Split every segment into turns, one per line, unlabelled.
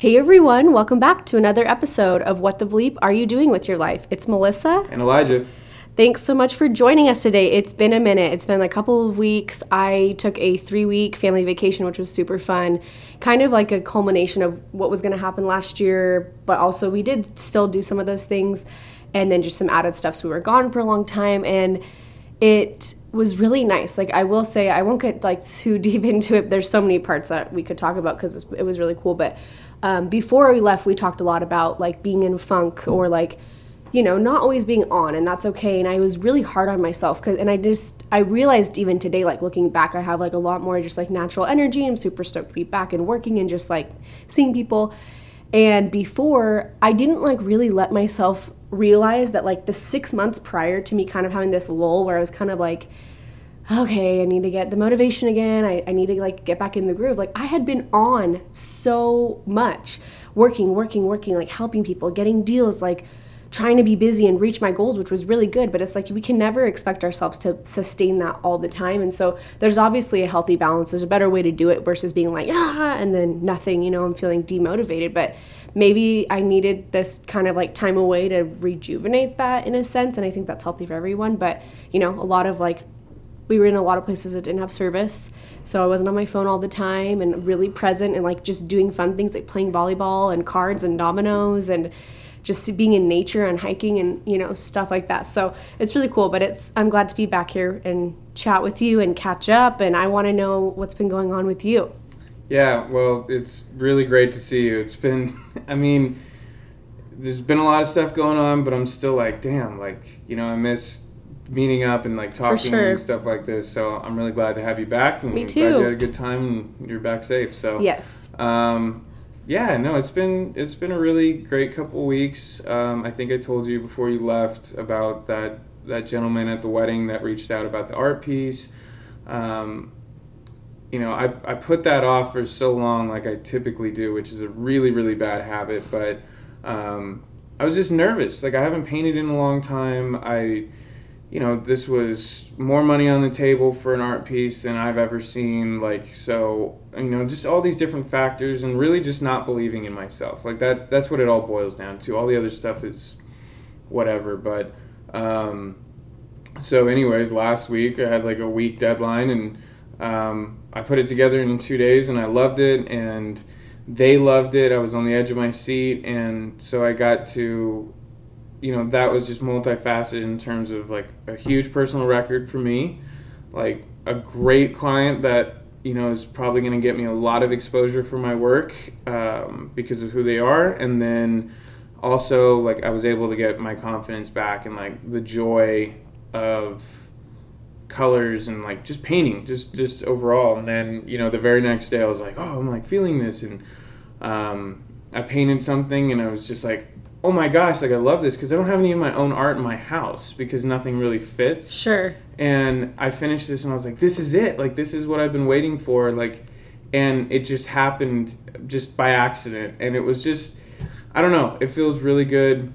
Hey everyone, welcome back to another episode of What the Bleep Are You Doing with Your Life? It's Melissa.
And Elijah.
Thanks so much for joining us today. It's been a minute. It's been a couple of weeks. I took a three week family vacation, which was super fun. Kind of like a culmination of what was going to happen last year, but also we did still do some of those things and then just some added stuff. So we were gone for a long time and it was really nice. Like I will say, I won't get like too deep into it. There's so many parts that we could talk about because it was really cool. But um, before we left, we talked a lot about like being in funk or like, you know, not always being on, and that's okay. And I was really hard on myself because, and I just, I realized even today, like looking back, I have like a lot more just like natural energy. I'm super stoked to be back and working and just like seeing people. And before, I didn't like really let myself realize that like the six months prior to me kind of having this lull where I was kind of like, okay, I need to get the motivation again. I, I need to like get back in the groove. Like I had been on so much, working, working, working, like helping people, getting deals, like trying to be busy and reach my goals, which was really good. But it's like we can never expect ourselves to sustain that all the time. And so there's obviously a healthy balance. There's a better way to do it versus being like, ah, and then nothing, you know, I'm feeling demotivated. But maybe I needed this kind of like time away to rejuvenate that in a sense. And I think that's healthy for everyone. But, you know, a lot of like, we were in a lot of places that didn't have service. So I wasn't on my phone all the time and really present and like just doing fun things like playing volleyball and cards and dominoes and just being in nature and hiking and you know stuff like that so it's really cool but it's i'm glad to be back here and chat with you and catch up and i want to know what's been going on with you
yeah well it's really great to see you it's been i mean there's been a lot of stuff going on but i'm still like damn like you know i miss meeting up and like talking sure. and stuff like this so i'm really glad to have you back and
me too
glad you had a good time and you're back safe so
yes
um yeah, no, it's been it's been a really great couple weeks. Um, I think I told you before you left about that that gentleman at the wedding that reached out about the art piece. Um, you know, I, I put that off for so long, like I typically do, which is a really really bad habit. But um, I was just nervous. Like I haven't painted in a long time. I you know, this was more money on the table for an art piece than I've ever seen. Like, so, you know, just all these different factors and really just not believing in myself. Like, that, that's what it all boils down to. All the other stuff is whatever. But, um, so, anyways, last week I had like a week deadline and um, I put it together in two days and I loved it and they loved it. I was on the edge of my seat. And so I got to you know that was just multifaceted in terms of like a huge personal record for me. Like a great client that you know is probably going to get me a lot of exposure for my work um, because of who they are. And then also like i was able to get my confidence back and like the joy of colors and like just painting just just overall. And then you know the very next day i was like oh i'm like feeling this. And um, i painted something and i was just like oh my gosh, like I love this because I don't have any of my own art in my house because nothing really fits.
Sure.
And I finished this and I was like, this is it. Like this is what I've been waiting for. Like, and it just happened just by accident, and it was just, I don't know. It feels really good.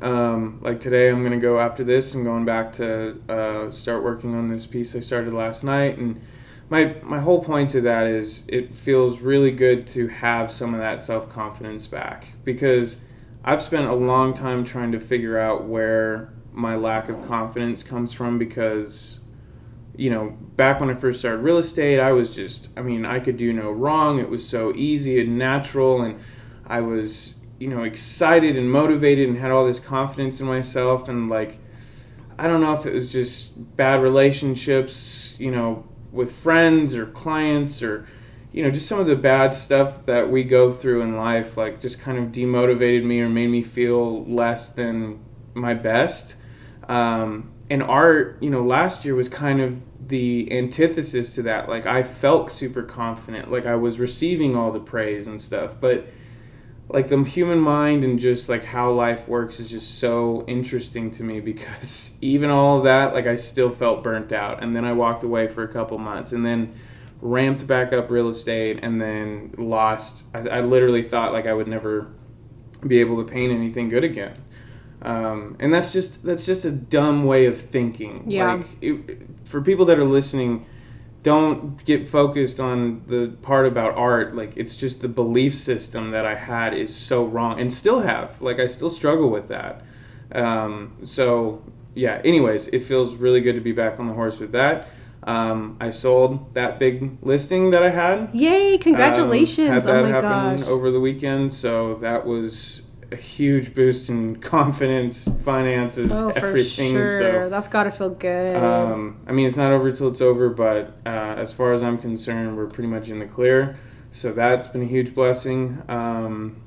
Um, like today, I'm gonna go after this and going back to uh, start working on this piece I started last night and my my whole point to that is it feels really good to have some of that self confidence back because I've spent a long time trying to figure out where my lack of confidence comes from because you know, back when I first started real estate, I was just, I mean, I could do no wrong. It was so easy and natural, and I was, you know, excited and motivated and had all this confidence in myself. And, like, I don't know if it was just bad relationships, you know, with friends or clients or you know, just some of the bad stuff that we go through in life, like just kind of demotivated me or made me feel less than my best. Um, and art, you know, last year was kind of the antithesis to that. Like I felt super confident, like I was receiving all the praise and stuff, but like the human mind and just like how life works is just so interesting to me because even all of that, like I still felt burnt out. And then I walked away for a couple months and then ramped back up real estate and then lost. I, I literally thought like I would never be able to paint anything good again. Um, and that's just that's just a dumb way of thinking.
Yeah.
Like it, for people that are listening, don't get focused on the part about art. Like it's just the belief system that I had is so wrong and still have. Like I still struggle with that. Um, so yeah. Anyways, it feels really good to be back on the horse with that. Um, I sold that big listing that I had.
Yay! Congratulations!
Um, had that
oh my
happen
gosh.
over the weekend, so that was a huge boost in confidence, finances,
oh, for
everything.
sure.
So
That's got to feel good.
um, I mean, it's not over till it's over, but uh, as far as I'm concerned, we're pretty much in the clear. So that's been a huge blessing. Um,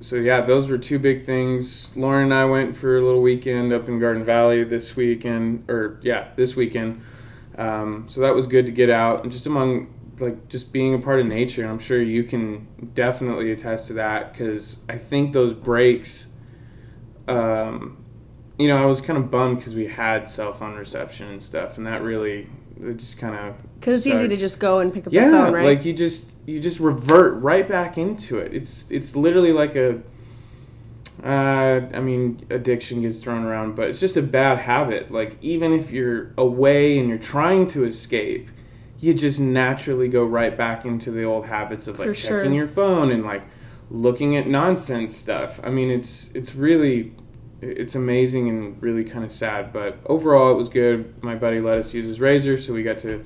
so yeah, those were two big things. Lauren and I went for a little weekend up in Garden Valley this weekend, or yeah, this weekend. Um, so that was good to get out and just among like just being a part of nature. And I'm sure you can definitely attest to that because I think those breaks. Um, you know, I was kind of bummed because we had cell phone reception and stuff, and that really it just kind of
Because it's easy to just go and pick up
yeah,
the phone, right?
like you just you just revert right back into it. It's it's literally like a. Uh, I mean, addiction gets thrown around, but it's just a bad habit. Like even if you're away and you're trying to escape, you just naturally go right back into the old habits of like
For sure.
checking your phone and like looking at nonsense stuff. I mean, it's it's really it's amazing and really kind of sad, but overall it was good. My buddy let us use his razor, so we got to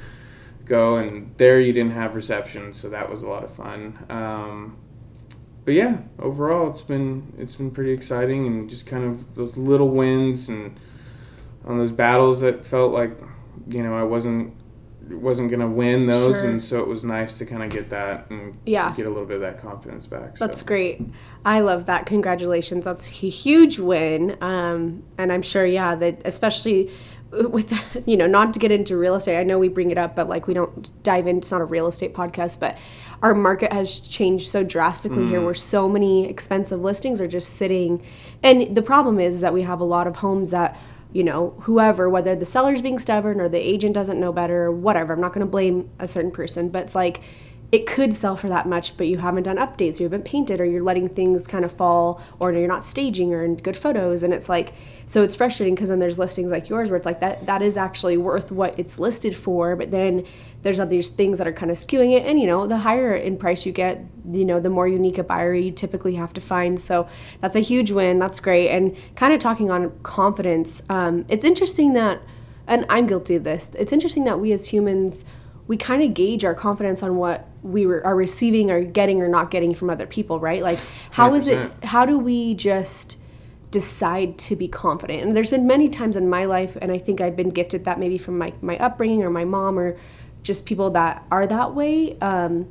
go and there you didn't have reception, so that was a lot of fun. Um, but yeah, overall it's been it's been pretty exciting and just kind of those little wins and on those battles that felt like you know I wasn't wasn't gonna win those,
Sure.
and so it was nice to kind of get that and
Yeah.
get a little bit of that confidence back.
That's great. I love that. Congratulations. That's a huge win. Um, and I'm sure, yeah, that especially with, you know, not to get into real estate. I know we bring it up, but like we don't dive into, it's not a real estate podcast, but our market has changed so drastically here mm-hmm. where so many expensive listings are just sitting. And the problem is that we have a lot of homes that, you know, whoever, whether the seller's being stubborn or the agent doesn't know better or whatever, I'm not going to blame a certain person, but it's like, it could sell for that much, but you haven't done updates, you haven't painted, or you're letting things kind of fall, or you're not staging or in good photos, and it's like, so it's frustrating because then there's listings like yours where it's like that that is actually worth what it's listed for, but then there's other things that are kind of skewing it, and you know, the higher in price you get, you know, the more unique a buyer you typically have to find. So that's a huge win. That's great, and kind of talking on confidence, um, it's interesting that, and I'm guilty of this. It's interesting that we as humans we kind of gauge our confidence on what we were, are receiving or getting or not getting from other people, right? Like, how is it?
100%.
How do we just decide to be confident? And there's been many times in my life, and I think I've been gifted that maybe from my my upbringing or my mom or just people that are that way. Um,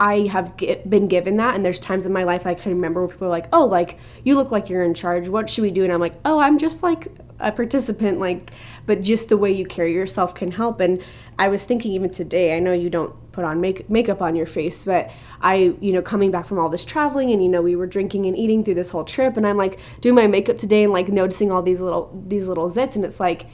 I have gi- been given that, and there's times in my life I can remember where people are like, "Oh, like you look like you're in charge. What should we do?" And I'm like, "Oh, I'm just like a participant." Like, but just the way you carry yourself can help. And I was thinking even today. I know you don't put on make makeup on your face, but I, you know, coming back from all this traveling, and you know, we were drinking and eating through this whole trip, and I'm like doing my makeup today, and like noticing all these little these little zits, and it's like.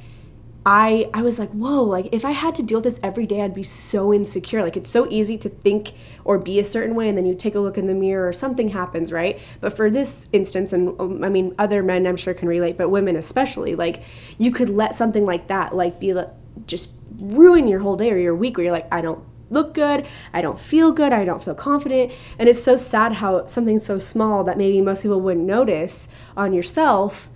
I I was like, whoa, like if I had to deal with this every day, I'd be so insecure. Like it's so easy to think or be a certain way and then you take a look in the mirror or something happens, right? But for this instance and um, I mean other men I'm sure can relate, but women especially, like you could let something like that like be like just ruin your whole day or your week where you're like I don't look good, I don't feel good, I don't feel confident. And it's so sad how something so small that maybe most people wouldn't notice on yourself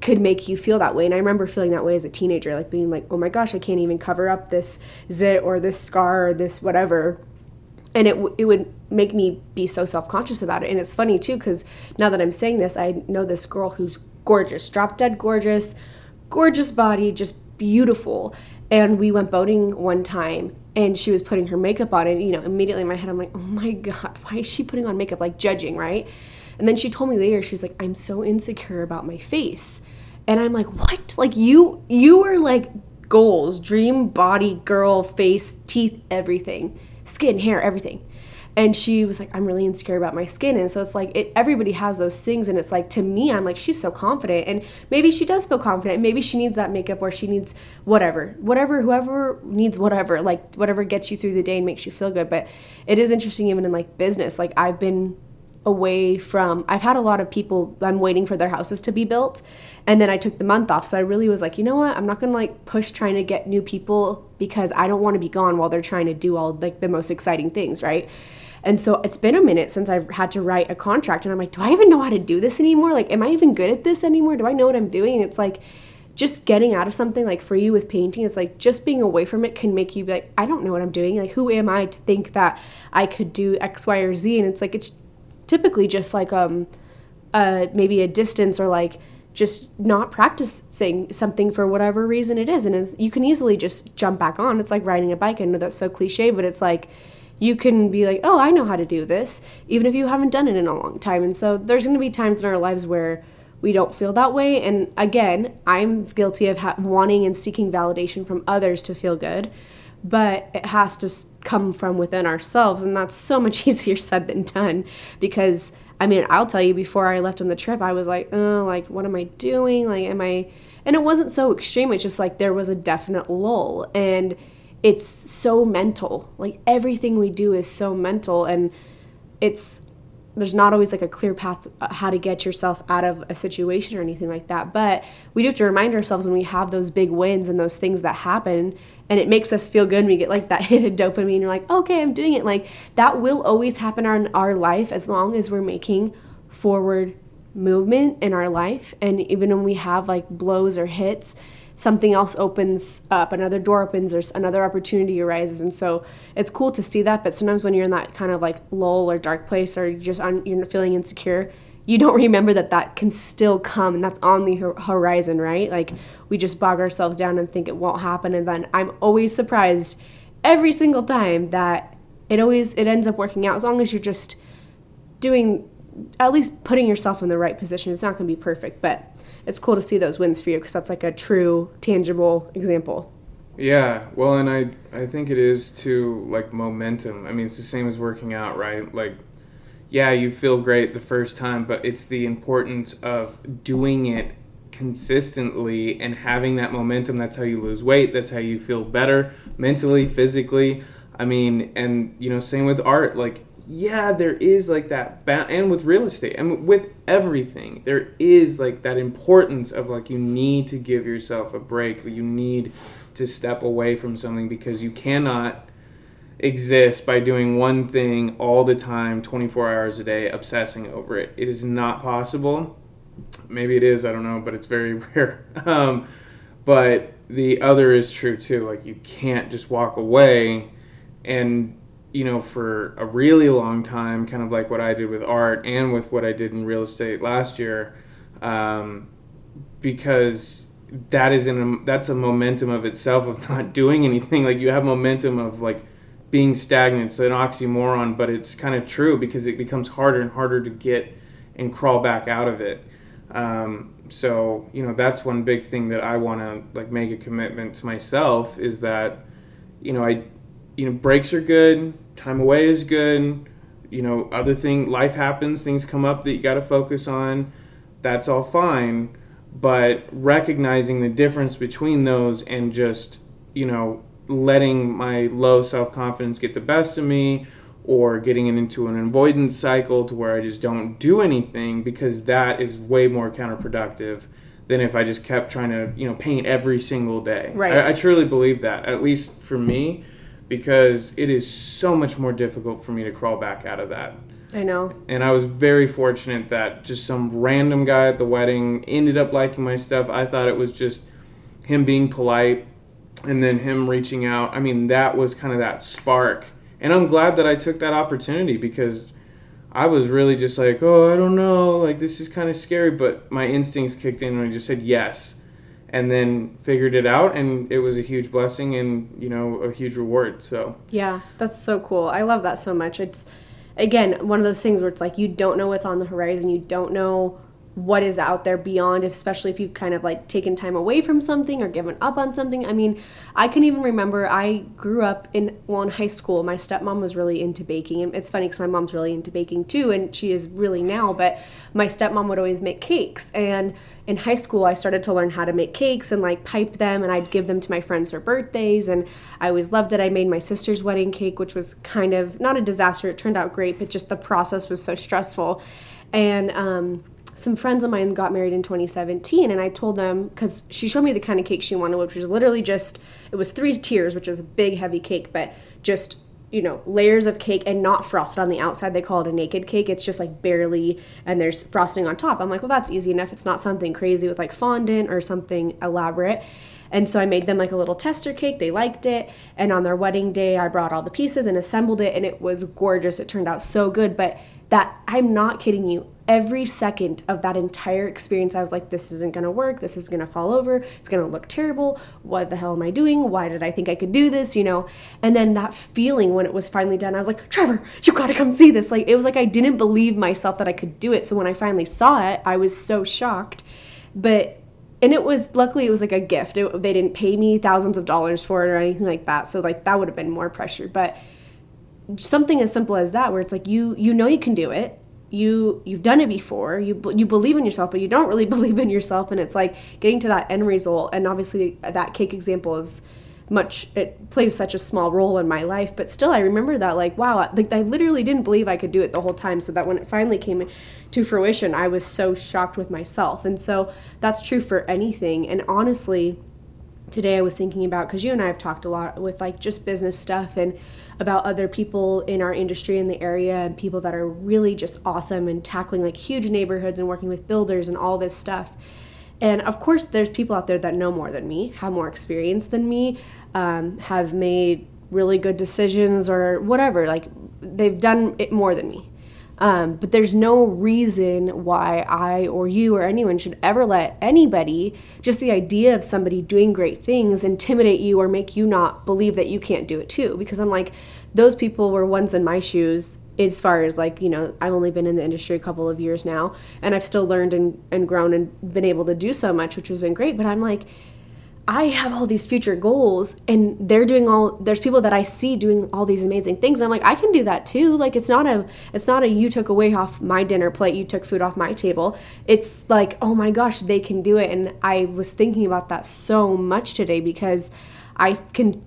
could make you feel that way. And I remember feeling that way as a teenager, like being like, oh my gosh, I can't even cover up this zit or this scar or this whatever. And it, w- it would make me be so self conscious about it. And it's funny too, because now that I'm saying this, I know this girl who's gorgeous, drop dead gorgeous, gorgeous body, just beautiful. And we went boating one time and she was putting her makeup on. And, you know, immediately in my head, I'm like, oh my God, why is she putting on makeup? Like judging, right? And then she told me later, she's like, I'm so insecure about my face. And I'm like, what? Like you you were like goals, dream body, girl, face, teeth, everything. Skin, hair, everything. And she was like, I'm really insecure about my skin. And so it's like it everybody has those things and it's like to me, I'm like, she's so confident. And maybe she does feel confident. Maybe she needs that makeup or she needs whatever. Whatever, whoever needs whatever, like whatever gets you through the day and makes you feel good. But it is interesting even in like business. Like I've been away from I've had a lot of people I'm waiting for their houses to be built and then I took the month off so I really was like you know what I'm not gonna like push trying to get new people because I don't want to be gone while they're trying to do all like the most exciting things, right? And so it's been a minute since I've had to write a contract and I'm like, do I even know how to do this anymore? Like am I even good at this anymore? Do I know what I'm doing? And it's like just getting out of something like for you with painting, it's like just being away from it can make you be like, I don't know what I'm doing. Like who am I to think that I could do X, Y, or Z? And it's like it's typically just like um uh maybe a distance or like just not practicing something for whatever reason it is. And you can easily just jump back on. It's like riding a bike. I know that's so cliche, but it's like you can be like, oh, I know how to do this, even if you haven't done it in a long time. And so there's going to be times in our lives where we don't feel that way. And again, I'm guilty of ha- wanting and seeking validation from others to feel good, but it has to come from within ourselves. And that's so much easier said than done because I mean, I'll tell you before I left on the trip, I was like, oh, like, what am I doing? Like, am I. And it wasn't so extreme. It's just like there was a definite lull. And it's so mental. Like, everything we do is so mental. And it's. There's not always like a clear path uh, how to get yourself out of a situation or anything like that. But we do have to remind ourselves when we have those big wins and those things that happen and it makes us feel good we get like that hit of dopamine you're like okay i'm doing it. Like that will always happen in our life as long as we're making forward movement in our life and even when we have like blows or hits something else opens up another door opens there's another opportunity arises and so it's cool to see that but sometimes when you're in that kind of like lull or dark place or you're just on, you're feeling insecure you don't remember that that can still come and that's on the horizon, right? Like we just bog ourselves down and think it won't happen and then I'm always surprised every single time that it always it ends up working out as long as you're just doing at least putting yourself in the right position. It's not going to be perfect, but it's cool to see those wins for you because that's like a true tangible example.
Yeah, well, and I I think it is too like momentum. I mean, it's the same as working out, right? Like yeah, you feel great the first time, but it's the importance of doing it consistently and having that momentum. That's how you lose weight. That's how you feel better mentally, physically. I mean, and you know, same with art. Like, yeah, there is like that, ba- and with real estate and with everything, there is like that importance of like you need to give yourself a break. You need to step away from something because you cannot exist by doing one thing all the time, 24 hours a day, obsessing over it. It is not possible. Maybe it is, I don't know, but it's very rare. Um, but the other is true too. Like, you can't just walk away and, you know, for a really long time, kind of like what I did with art and with what I did in real estate last year, um, because that is in a, that's a momentum of itself of not doing anything. Like, you have momentum of like, being stagnant. It's an oxymoron, but it's kind of true because it becomes harder and harder to get and crawl back out of it. Um, so you know that's one big thing that I want to like make a commitment to myself is that you know I you know breaks are good, time away is good. You know other thing life happens, things come up that you got to focus on. That's all fine, but recognizing the difference between those and just you know letting my low self confidence get the best of me or getting it into an avoidance cycle to where I just don't do anything because that is way more counterproductive than if I just kept trying to, you know, paint every single day.
Right.
I, I truly believe that, at least for me, because it is so much more difficult for me to crawl back out of that.
I know.
And I was very fortunate that just some random guy at the wedding ended up liking my stuff. I thought it was just him being polite and then him reaching out. I mean, that was kind of that spark. And I'm glad that I took that opportunity because I was really just like, oh, I don't know, like this is kind of scary, but my instincts kicked in and I just said yes. And then figured it out, and it was a huge blessing and you know a huge reward. So
yeah, that's so cool. I love that so much. It's again one of those things where it's like you don't know what's on the horizon, you don't know what is out there beyond especially if you've kind of like taken time away from something or given up on something. I mean i can even remember i grew up in well in high school. My stepmom was really into baking and it's funny because my mom's really into baking too and she is really now but my stepmom would always make cakes. And in high school i started to learn how to make cakes and like pipe them and i'd give them to my friends for birthdays and i always loved it. I made my sister's wedding cake which was kind of not a disaster it turned out great but just the process was so stressful. And um some friends of mine got married in 2017 and i told them because she showed me the kind of cake she wanted which was literally just it was three tiers which is a big heavy cake but just you know layers of cake and not frosted on the outside they call it a naked cake it's just like barely and there's frosting on top i'm like well that's easy enough it's not something crazy with like fondant or something elaborate and so I made them like a little tester cake. They liked it. And on their wedding day, I brought all the pieces and assembled it, and it was gorgeous. It turned out so good. But that, I'm not kidding you, every second of that entire experience, I was like, this isn't gonna work. This is gonna fall over. It's gonna look terrible. What the hell am I doing? Why did I think I could do this? You know? And then that feeling when it was finally done, I was like, Trevor, you gotta come see this. Like, it was like I didn't believe myself that I could do it. So when I finally saw it, I was so shocked. But and it was luckily it was like a gift it, they didn't pay me thousands of dollars for it or anything like that so like that would have been more pressure but something as simple as that where it's like you you know you can do it you you've done it before. You you believe in yourself but you don't really believe in yourself. And it's like getting to that end result. And obviously that cake example is much it plays such a small role in my life. But still i remember that like wow like i literally didn't believe i could do it the whole time. So that when it finally came to fruition i was so shocked with myself. And so that's true for anything. And honestly today I was thinking about because you and I have talked a lot with like just business stuff. And about other people in our industry in the area and people that are really just awesome and tackling like huge neighborhoods and working with builders and all this stuff. And of course, there's people out there that know more than me, have more experience than me, um, have made really good decisions or whatever. Like they've done it more than me. Um, but there's no reason why I or you or anyone should ever let anybody, just the idea of somebody doing great things, intimidate you or make you not believe that you can't do it too. Because I'm like, those people were once in my shoes as far as like, you know, I've only been in the industry a couple of years now and I've still learned and, and grown and been able to do so much, which has been great. But I'm like, I have all these future goals and they're doing all there's people that I see doing all these amazing things. I'm like, I can do that too. Like it's not a it's not a you took away off my dinner plate, you took food off my table. It's like, oh my gosh, they can do it. And I was thinking about that so much today because I can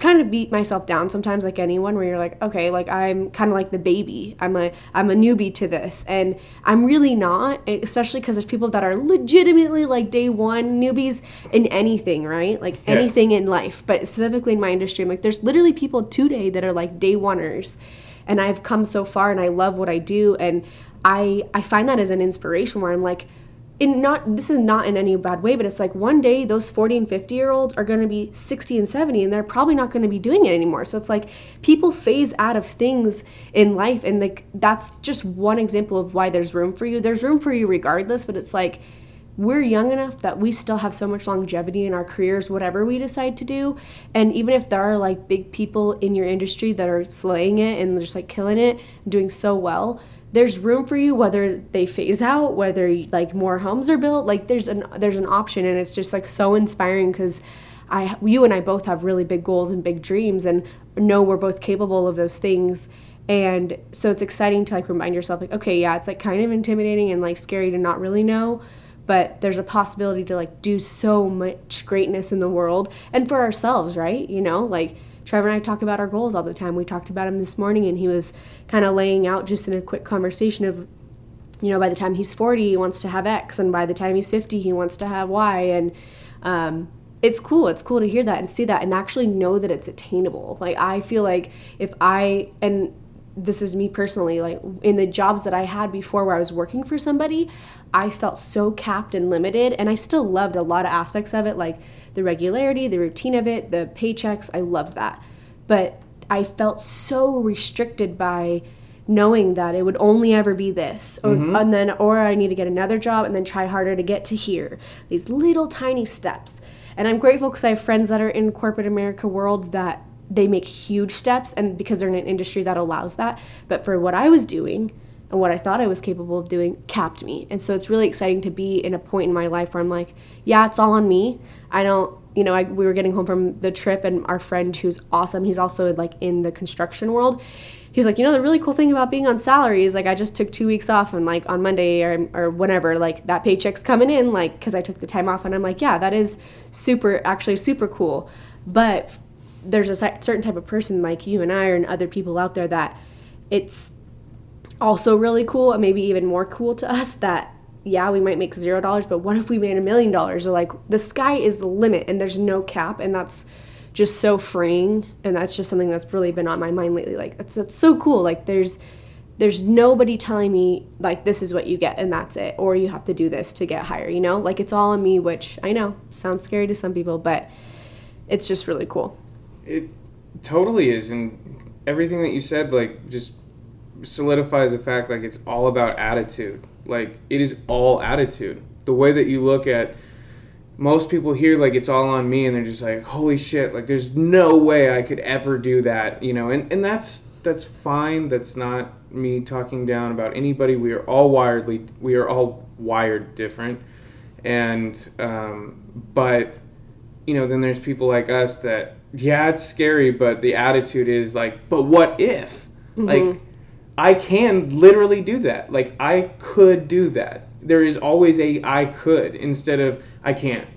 kind of beat myself down sometimes like anyone where you're like okay like i'm kind of like the baby. I'm a i'm a newbie to this. And i'm really not especially because there's people that are legitimately like day one newbies in anything right? Like yes. anything in life. But specifically in my industry i'm like there's literally people today that are like day oneers. And i've come so far and i love what i do. And i i find that as an inspiration where i'm like in not this is not in any bad way but it's like one day those 40 and 50 year olds are going to be 60 and 70 and they're probably not going to be doing it anymore. So it's like people phase out of things in life and like that's just one example of why there's room for you. There's room for you regardless but it's like we're young enough that we still have so much longevity in our careers whatever we decide to do. And even if there are like big people in your industry that are slaying it and just like killing it doing so well there's room for you whether they phase out whether like more homes are built. Like there's an there's an option and it's just like so inspiring because i you and i both have really big goals and big dreams and know we're both capable of those things. And so it's exciting to like remind yourself like okay yeah it's like kind of intimidating and like scary to not really know but there's a possibility to like do so much greatness in the world and for ourselves right? You know like Trevor and I talk about our goals all the time. We talked about him this morning, and he was kind of laying out just in a quick conversation of, you know, by the time he's 40, he wants to have X, and by the time he's 50, he wants to have Y. And um, it's cool. It's cool to hear that and see that and actually know that it's attainable. Like, I feel like if I, and this is me personally like in the jobs that i had before where i was working for somebody i felt so capped and limited and i still loved a lot of aspects of it like the regularity the routine of it the paychecks i loved that. But i felt so restricted by knowing that it would only ever be this or, mm-hmm. and then or i need to get another job and then try harder to get to here. These little tiny steps. And i'm grateful because i have friends that are in corporate america world that they make huge steps and because they're in an industry that allows that. But for what i was doing and what i thought i was capable of doing capped me. And so it's really exciting to be in a point in my life where i'm like yeah it's all on me. I don't you know I, we were getting home from the trip and our friend who's awesome he's also like in the construction world. He's like you know the really cool thing about being on salary is like i just took two weeks off and like on monday or, or whenever like that paycheck's coming in like because i took the time off. And i'm like yeah that is super actually super cool. But there's a certain type of person like you and I and other people out there that it's also really cool and maybe even more cool to us that yeah, we might make zero dollars, but what if we made a million dollars? Or like the sky is the limit and there's no cap. And that's just so freeing. And that's just something that's really been on my mind lately. Like, that's, that's so cool. Like, there's, there's nobody telling me like this is what you get and that's it or you have to do this to get higher you know like it's all on me which i know sounds scary to some people but it's just really cool
it totally is and everything that you said like just solidifies the fact like it's all about attitude. Like it is all attitude. The way that you look at most people hear like it's all on me and they're just like holy shit like there's no way i could ever do that you know? And and that's that's fine. That's not me talking down about anybody. We are all wiredly, we are all wired different, and um, but you know, then there's people like us that yeah, it's scary, but the attitude is like, but what if? Mm-hmm. Like, I can literally do that. Like, I could do that. There is always a I could instead of I can't.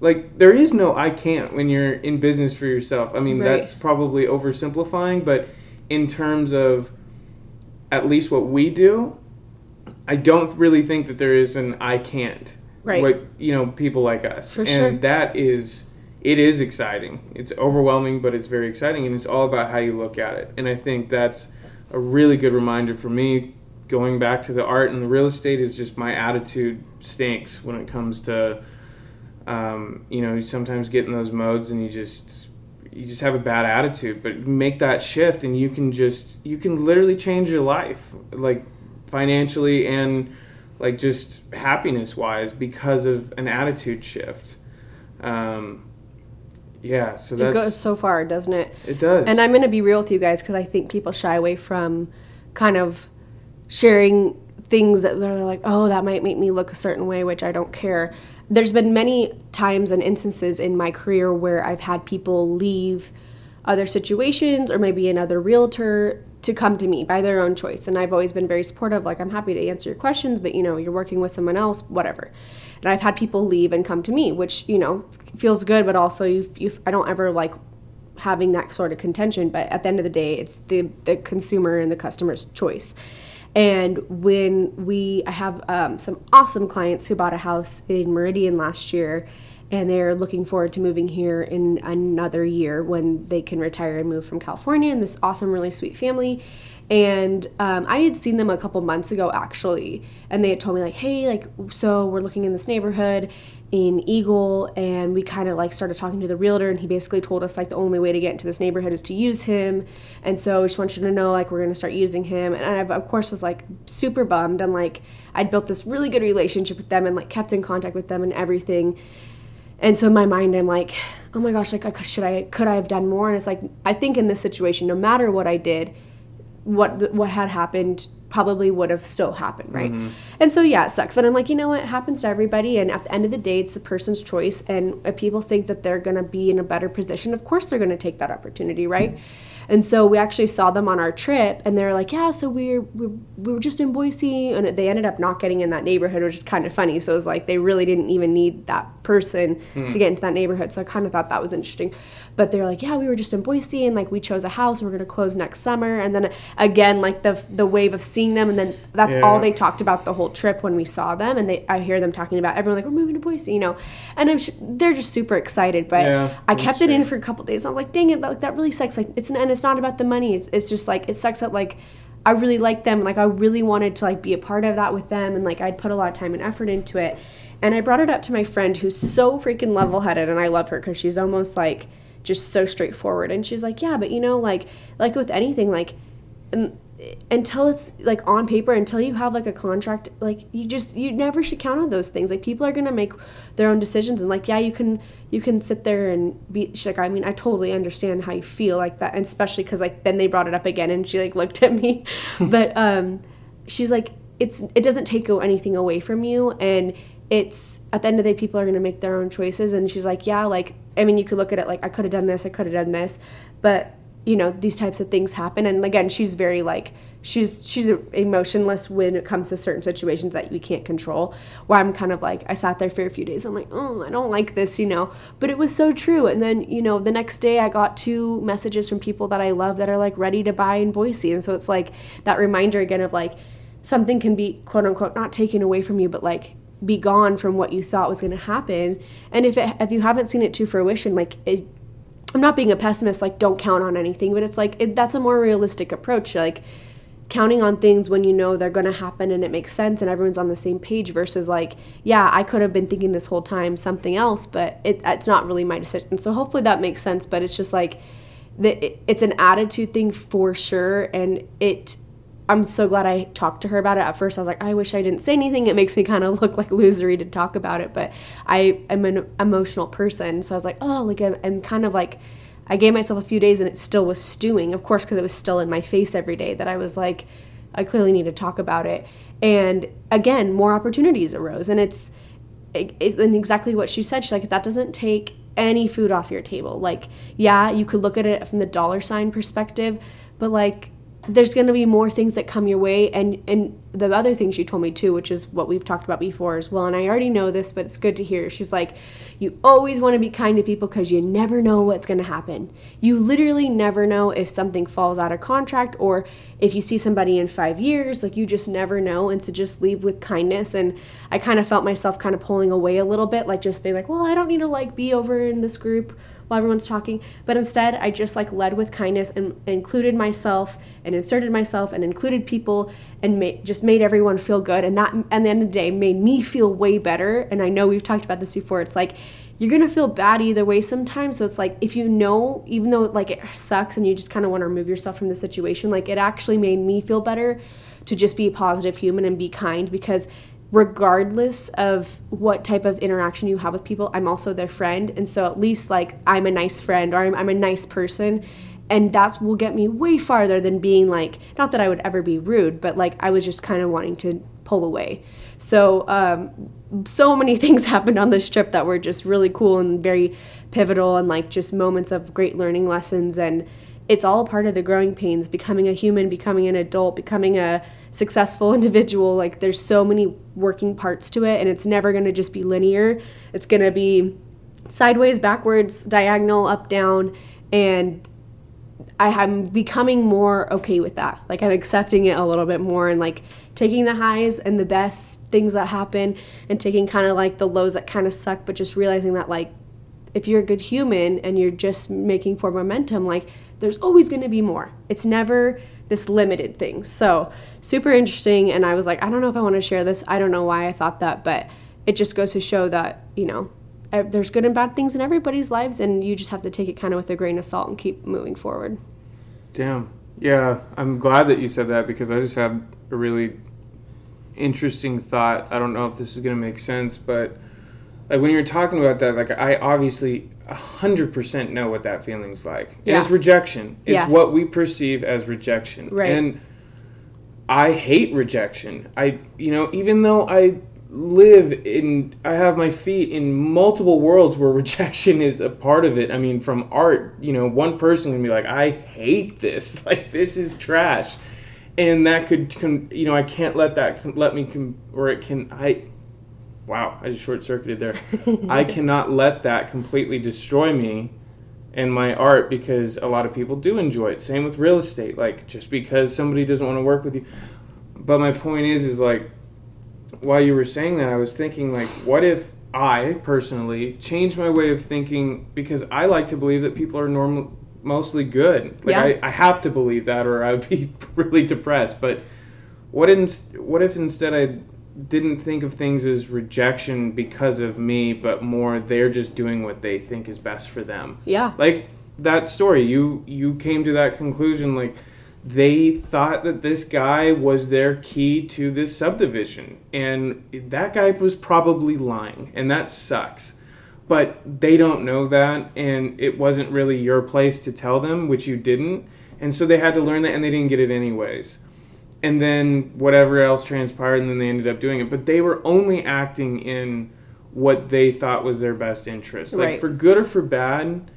Like, there is no I can't when you're in business for yourself. I mean, right. that's probably oversimplifying, but in terms of at least what we do, I don't really think that there is an I can't.
Right.
What you know, people like us.
For
and
sure.
that is it is exciting. It's overwhelming, but it's very exciting and it's all about how you look at it. And I think that's a really good reminder for me going back to the art and the real estate is just my attitude stinks when it comes to um, you know, you sometimes get in those modes and you just you just have a bad attitude but make that shift and you can just you can literally change your life like financially and like just happiness wise because of an attitude shift um, yeah so
that goes so far doesn't it
it does
and i'm going to be real with you guys because i think people shy away from kind of sharing things that they're like oh that might make me look a certain way which i don't care there's been many times and instances in my career where I've had people leave other situations or maybe another realtor to come to me by their own choice. And I've always been very supportive, like, I'm happy to answer your questions, but you know, you're working with someone else, whatever. And I've had people leave and come to me, which, you know, feels good, but also you, you I don't ever like having that sort of contention. But at the end of the day, it's the, the consumer and the customer's choice. And when we, I have um, some awesome clients who bought a house in Meridian last year, and they're looking forward to moving here in another year when they can retire and move from California. And this awesome, really sweet family. And um, I had seen them a couple months ago actually, and they had told me like, "Hey, like, so we're looking in this neighborhood, in Eagle and we kind of like started talking to the realtor and he basically told us like the only way to get into this neighborhood is to use him and so I just want you to know like we're to start using him and I of course was like super bummed and like I'd built this really good relationship with them and like kept in contact with them and everything and so in my mind I'm like oh my gosh like should I could I have done more and it's like I think in this situation no matter what I did what what had happened probably would have still happened, right? Mm-hmm. And so yeah, it sucks. But I'm like, you know what? It happens to everybody and at the end of the day it's the person's choice and if people think that they're gonna be in a better position, of course they're gonna take that opportunity, right? Mm-hmm. And so we actually saw them on our trip, and they're like, "Yeah, so we were, we, we were just in Boise," and they ended up not getting in that neighborhood, which is kind of funny. So it was like they really didn't even need that person mm. to get into that neighborhood. So I kind of thought that was interesting. But they're like, "Yeah, we were just in Boise, and like we chose a house, and we're gonna close next summer." And then again, like the the wave of seeing them, and then that's yeah. all they talked about the whole trip when we saw them, and they I hear them talking about everyone like we're moving to Boise, you know, and I'm sure they're just super excited. But yeah, I kept it in for a couple days. I was like, "Dang it, like that really sucks." Like it's and it's not about the money. It's, it's just like it sucks that like I really like them. Like I really wanted to like be a part of that with them, and like I'd put a lot of time and effort into it. And I brought it up to my friend who's so freaking level headed, and I love her because she's almost like just so straightforward. And she's like, yeah, but you know, like like with anything, like until it's like on paper until you have like a contract like you just you never should count on those things. Like people are gonna make their own decisions and like yeah you can you can sit there and be she's like i mean i totally understand how you feel like that and especially because like then they brought it up again and she like looked at me. But um she's like it's it doesn't take anything away from you and it's at the end of the day people are going to make their own choices and she's like yeah like i mean you could look at it like i could have done this i could have done this but you know these types of things happen. And again she's very like she's she's emotionless when it comes to certain situations that we can't control. Where i'm kind of like i sat there for a few days. I'm like oh i don't like this you know? But it was so true. And then you know the next day i got two messages from people that i love that are like ready to buy in boise. And so it's like that reminder again of like something can be quote unquote not taken away from you, but like be gone from what you thought was going to happen. And if it, if you haven't seen it to fruition, like it, I'm not being a pessimist, like don't count on anything, but it's like it, that's a more realistic approach. Like counting on things when you know they're going to happen and it makes sense and everyone's on the same page versus like yeah i could have been thinking this whole time something else but it, it's not really my decision so hopefully that makes sense but it's just like the, it's an attitude thing for sure and it i'm so glad i talked to her about it at first i was like i wish i didn't say anything it makes me kind of look like losery to talk about it but i am an emotional person so i was like oh like i'm, kind of like I gave myself a few days and it still was stewing, of course, because it was still in my face every day that I was like, I clearly need to talk about it. And again, more opportunities arose. And it's, it, and exactly what she said. She's like, that doesn't take any food off your table. Like, yeah, you could look at it from the dollar sign perspective, but like, there's going to be more things that come your way and and the other thing she told me too which is what we've talked about before as well and i already know this but it's good to hear. She's like you always want to be kind to people because you never know what's going to happen. You literally never know if something falls out of contract or if you see somebody in five years like you just never know and to just leave with kindness. And i kind of felt myself kind of pulling away a little bit like just being like well i don't need to like be over in this group while everyone's talking. But instead, I just like led with kindness and included myself and inserted myself and included people and made, just made everyone feel good. And that, at the end of the day, made me feel way better. And I know we've talked about this before. It's like, you're gonna feel bad either way sometimes. So it's like if you know, even though like it sucks and you just kind of want to remove yourself from the situation, like it actually made me feel better to just be a positive human and be kind because regardless of what type of interaction you have with people, I'm also their friend. And so at least like I'm a nice friend or I'm, I'm a nice person. And that will get me way farther than being like, not that I would ever be rude, but like I was just kind of wanting to pull away. So, um, so many things happened on this trip that were just really cool and very pivotal and like just moments of great learning lessons. And it's all part of the growing pains becoming a human, becoming an adult, becoming a successful individual like there's so many working parts to it and it's never going to just be linear it's going to be sideways backwards diagonal up down and I am becoming more okay with that. Like I'm accepting it a little bit more and like taking the highs and the best things that happen and taking kind of like the lows that kind of suck, but just realizing that like if you're a good human and you're just making for momentum, like there's always going to be more. It's never this limited thing. So, super interesting. And I was like, I don't know if I want to share this. I don't know why I thought that, but it just goes to show that, you know, there's good and bad things in everybody's lives, and you just have to take it kind of with a grain of salt and keep moving forward.
Damn. Yeah, I'm glad that you said that because I just had a really interesting thought. I don't know if this is going to make sense, but like when you're talking about that, like I obviously hundred percent know what that feeling's like. Yeah. It's rejection. It's yeah. what we perceive as rejection.
Right.
And I hate rejection. I you know, even though I live in I have my feet in multiple worlds where rejection is a part of it. I mean, from art, you know, one person can be like, "I hate this. Like this is trash." And that could you know, I can't let that let me or it can I wow, I just short circuited there. I cannot let that completely destroy me and my art because a lot of people do enjoy it. Same with real estate. Like just because somebody doesn't want to work with you. But my point is is like while you were saying that I was thinking like what if I personally change my way of thinking because I like to believe that people are normal mostly good. Like
yeah.
I, I have to believe that or I would be really depressed. But what in, what if instead I didn't think of things as rejection because of me, but more they're just doing what they think is best for them.
Yeah.
Like that story, you you came to that conclusion like they thought that this guy was their key to this subdivision and that guy was probably lying and that sucks. But they don't know that and it wasn't really your place to tell them, which you didn't. And so they had to learn that and they didn't get it anyways and then whatever else transpired, and then they ended up doing it. But they were only acting in what they thought was their best interest,
right.
like for good or for bad.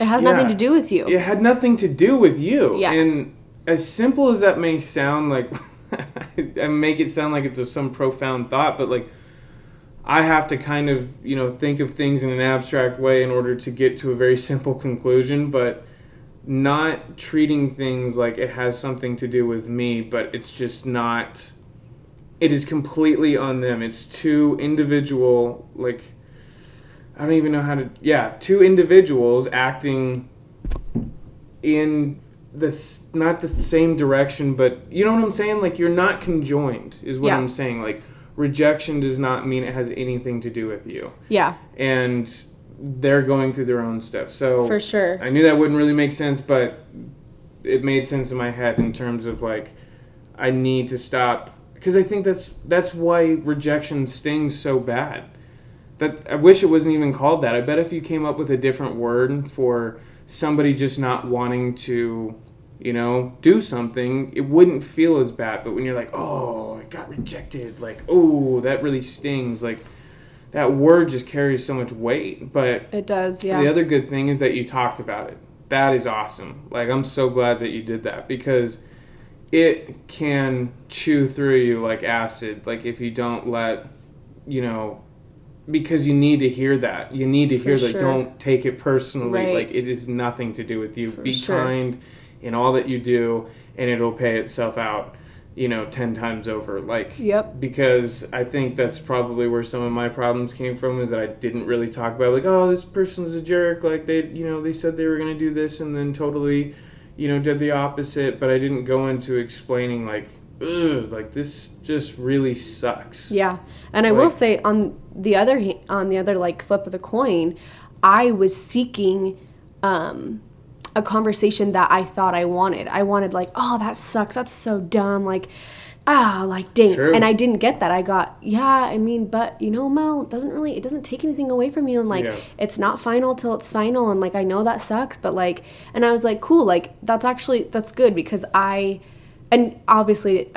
It has yeah, nothing to do with you.
It had nothing to do with you.
Yeah.
And as simple as that may sound, like I make it sound like it's a, some profound thought, but like I have to kind of you know think of things in an abstract way in order to get to a very simple conclusion. But not treating things like it has something to do with me, but it's just not. It is completely on them. It's two individual, like, I don't even know how to. Yeah, two individuals acting in this not the same direction, but you know what I'm saying. Like, you're not conjoined, is what
Yeah.
I'm saying. Like, rejection does not mean it has anything to do with you,
Yeah,
and they're going through their own stuff. So
for sure.
I knew that wouldn't really make sense, but it made sense in my head in terms of like I need to stop because I think that's that's why rejection stings so bad. That I wish it wasn't even called that. I bet if you came up with a different word for somebody just not wanting to, you know, do something, it wouldn't feel as bad. But when you're like, "Oh, I got rejected," like, "Oh, that really stings." Like that word just carries so much weight, but
It does, yeah.
the other good thing is that you talked about it. That is awesome. Like I'm so glad that you did that because it can chew through you like acid. Like if you don't let, you know, because you need to hear that. You need to
For
hear that.
sure.
Don't take it personally.
Right.
Like it is nothing to do with you.
For
Be
sure.
kind in all that you do, and it'll pay itself out. You know, ten times over. Like
Yep.
because I think that's probably where some of my problems came from is that I didn't really talk about like oh this person's a jerk like they you know they said they were going to do this and then totally you know did the opposite but I didn't go into explaining like ugh like this just really sucks
Yeah, and I will say on the other on the other like flip of the coin, I was seeking um, a conversation that I thought I wanted. I wanted like, oh, that sucks. That's so dumb. Like, ah, like dang.
True.
And I didn't get that. I got, yeah. I mean, but you know, Mel it doesn't really. It doesn't take anything away from you. And like,
Yeah.
it's not final till it's final. And like, I know that sucks, but like, and I was like, cool. Like, that's actually that's good because I, and obviously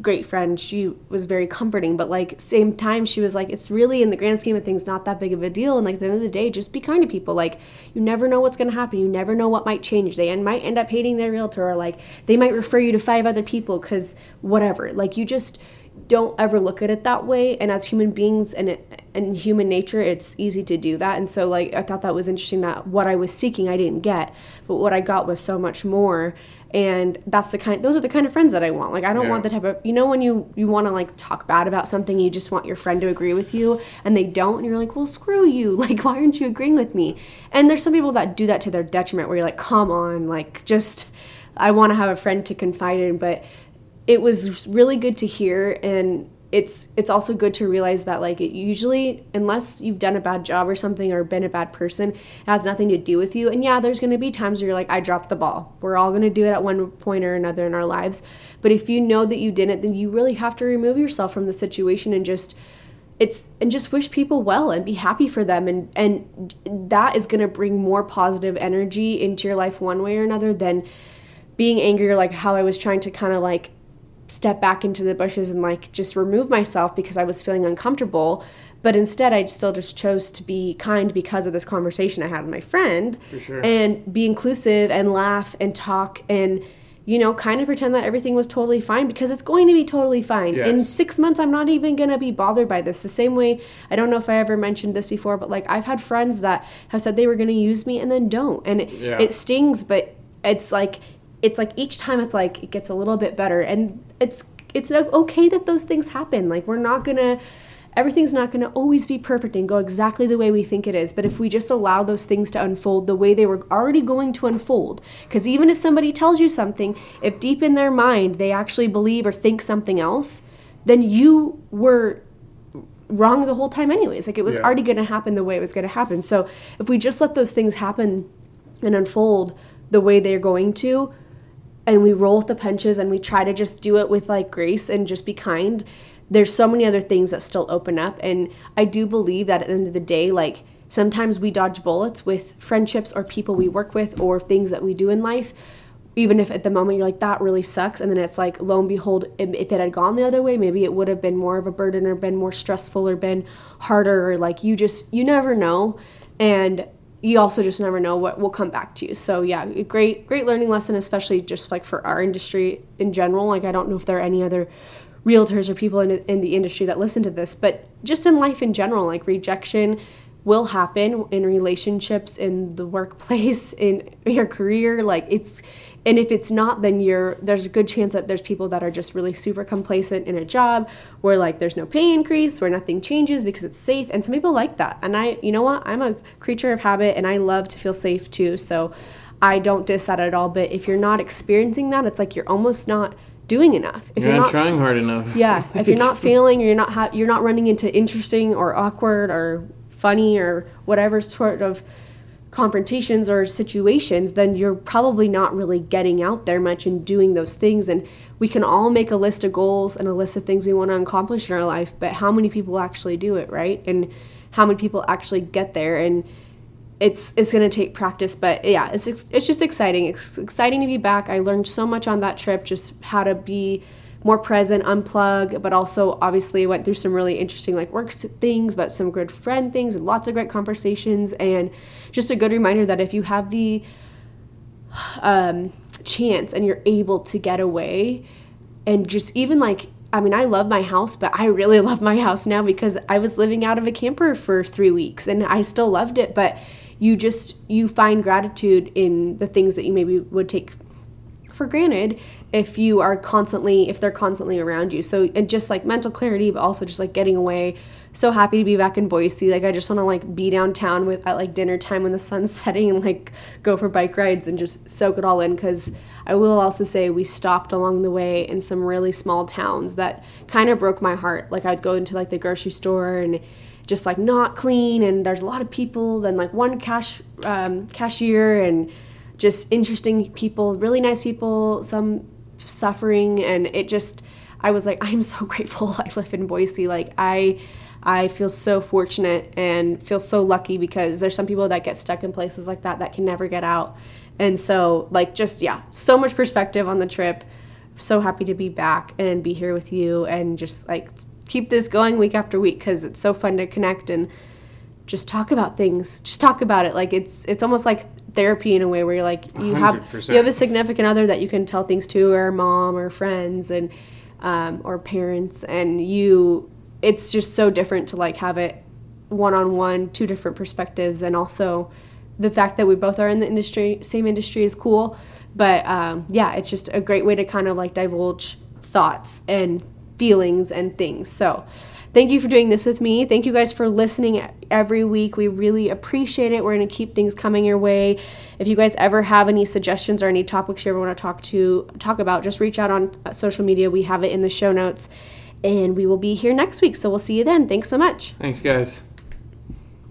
great friend she was very comforting but like same time she was like it's really in the grand scheme of things not that big of a deal and like at the end of the day just be kind to people like you never know what's going to happen you never know what might change they en- might end up hating their realtor or like they might refer you to five other people because whatever like you just don't ever look at it that way and as human beings and and human nature it's easy to do that and so like i thought that was interesting that what i was seeking i didn't get but what i got was so much more and that's the kind those are the kind of friends that i want. Like i don't
Yeah.
want the type of you know when you you want to like talk bad about something you just want your friend to agree with you and they don't and you're like well screw you. Like why aren't you agreeing with me? And there's some people that do that to their detriment where you're like come on like just i want to have a friend to confide in. But it was really good to hear and it's it's also good to realize that like it usually unless you've done a bad job or something or been a bad person it has nothing to do with you. And yeah there's going to be times where you're like i dropped the ball. We're all going to do it at one point or another in our lives. But if you know that you didn't then you really have to remove yourself from the situation and just it's and just wish people well and be happy for them. And and that is going to bring more positive energy into your life one way or another than being angry or like how I was trying to kind of like step back into the bushes and like just remove myself because I was feeling uncomfortable. But instead, I still just chose to be kind because of this conversation I had with my friend
For sure.
and be inclusive and laugh and talk and you know kind of pretend that everything was totally fine because it's going to be totally fine in six months i'm not even going to be bothered by this the same way i don't know if i ever mentioned this before but like i've had friends that have said they were going to use me and then don't and it,
Yeah.
it stings but it's like it's like each time it's like it gets a little bit better. And it's it's okay that those things happen. Like we're not to everything's not to always be perfect and go exactly the way we think it is. But if we just allow those things to unfold the way they were already going to unfold because even if somebody tells you something if deep in their mind they actually believe or think something else then you were wrong the whole time anyways. Like it was
Yeah.
already going to happen the way it was going to happen. So if we just let those things happen and unfold the way they're going to and we roll with the punches and we try to just do it with like grace and just be kind there's so many other things that still open up. And i do believe that at the end of the day like sometimes we dodge bullets with friendships or people we work with or things that we do in life even if at the moment you're like that really sucks. And then it's like lo and behold if it had gone the other way maybe it would have been more of a burden or been more stressful or been harder or like you just you never know. And you also just never know what will come back to you. So yeah a great great learning lesson especially just like for our industry in general. Like i don't know if there are any other realtors or people in, in the industry that listen to this but just in life in general like rejection will happen in relationships in the workplace in your career. Like it's and if it's not then you're there's a good chance that there's people that are just really super complacent in a job where like there's no pay increase where nothing changes because it's safe. And some people like that. And i you know what? I'm a creature of habit and i love to feel safe too. So i don't diss that at all. But if you're not experiencing that it's like you're almost not doing enough.
If you're, you're not, trying hard enough.
Yeah. If you're not failing you're not ha- you're not running into interesting or awkward or funny or whatever sort of confrontations or situations, then you're probably not really getting out there much and doing those things. And we can all make a list of goals and a list of things we want to accomplish in our life, but how many people actually do it, right? And how many people actually get there? And it's it's going to take practice, but yeah, it's it's just exciting. It's exciting to be back. I learned so much on that trip, just how to be more present, unplug, but also obviously went through some really interesting like work things, but some good friend things and lots of great conversations and just a good reminder that if you have the um, chance and you're able to get away and just even like I mean, I love my house, but I really love my house now because I was living out of a camper for three weeks and I still loved it. But you just, you find gratitude in the things that you maybe would take for granted if you are constantly if they're constantly around you. So and just like mental clarity but also just like getting away. So happy to be back in boise. Like i just want to like be downtown with at like dinner time when the sun's setting and like go for bike rides and just soak it all in. Because i will also say we stopped along the way in some really small towns that kind of broke my heart. Like i'd go into like the grocery store and just like not clean and there's a lot of people then like one cash um, cashier and just interesting people, really nice people, some suffering, and it just I was like, I'm so grateful I live in Boise. Like I I feel so fortunate and feel so lucky because there's some people that get stuck in places like that that can never get out. And so like just yeah, so much perspective on the trip. So happy to be back and be here with you and just like keep this going week after week because it's so fun to connect and just talk about things. Just talk about it. Like it's it's almost like therapy in a way where you're like you 100%. have you have a significant other that you can tell things to or mom or friends and um, or parents and you it's just so different to like have it one on one two different perspectives and also the fact that we both are in the industry same industry is cool but um, yeah it's just a great way to kind of like divulge thoughts and feelings and things so Thank you for doing this with me. Thank you guys for listening every week. We really appreciate it. We're going to keep things coming your way. If you guys ever have any suggestions or any topics you ever want to talk to talk about, just reach out on uh, social media. We have it in the show notes. And we will be here next week. So we'll see you then. Thanks so much.
Thanks, guys.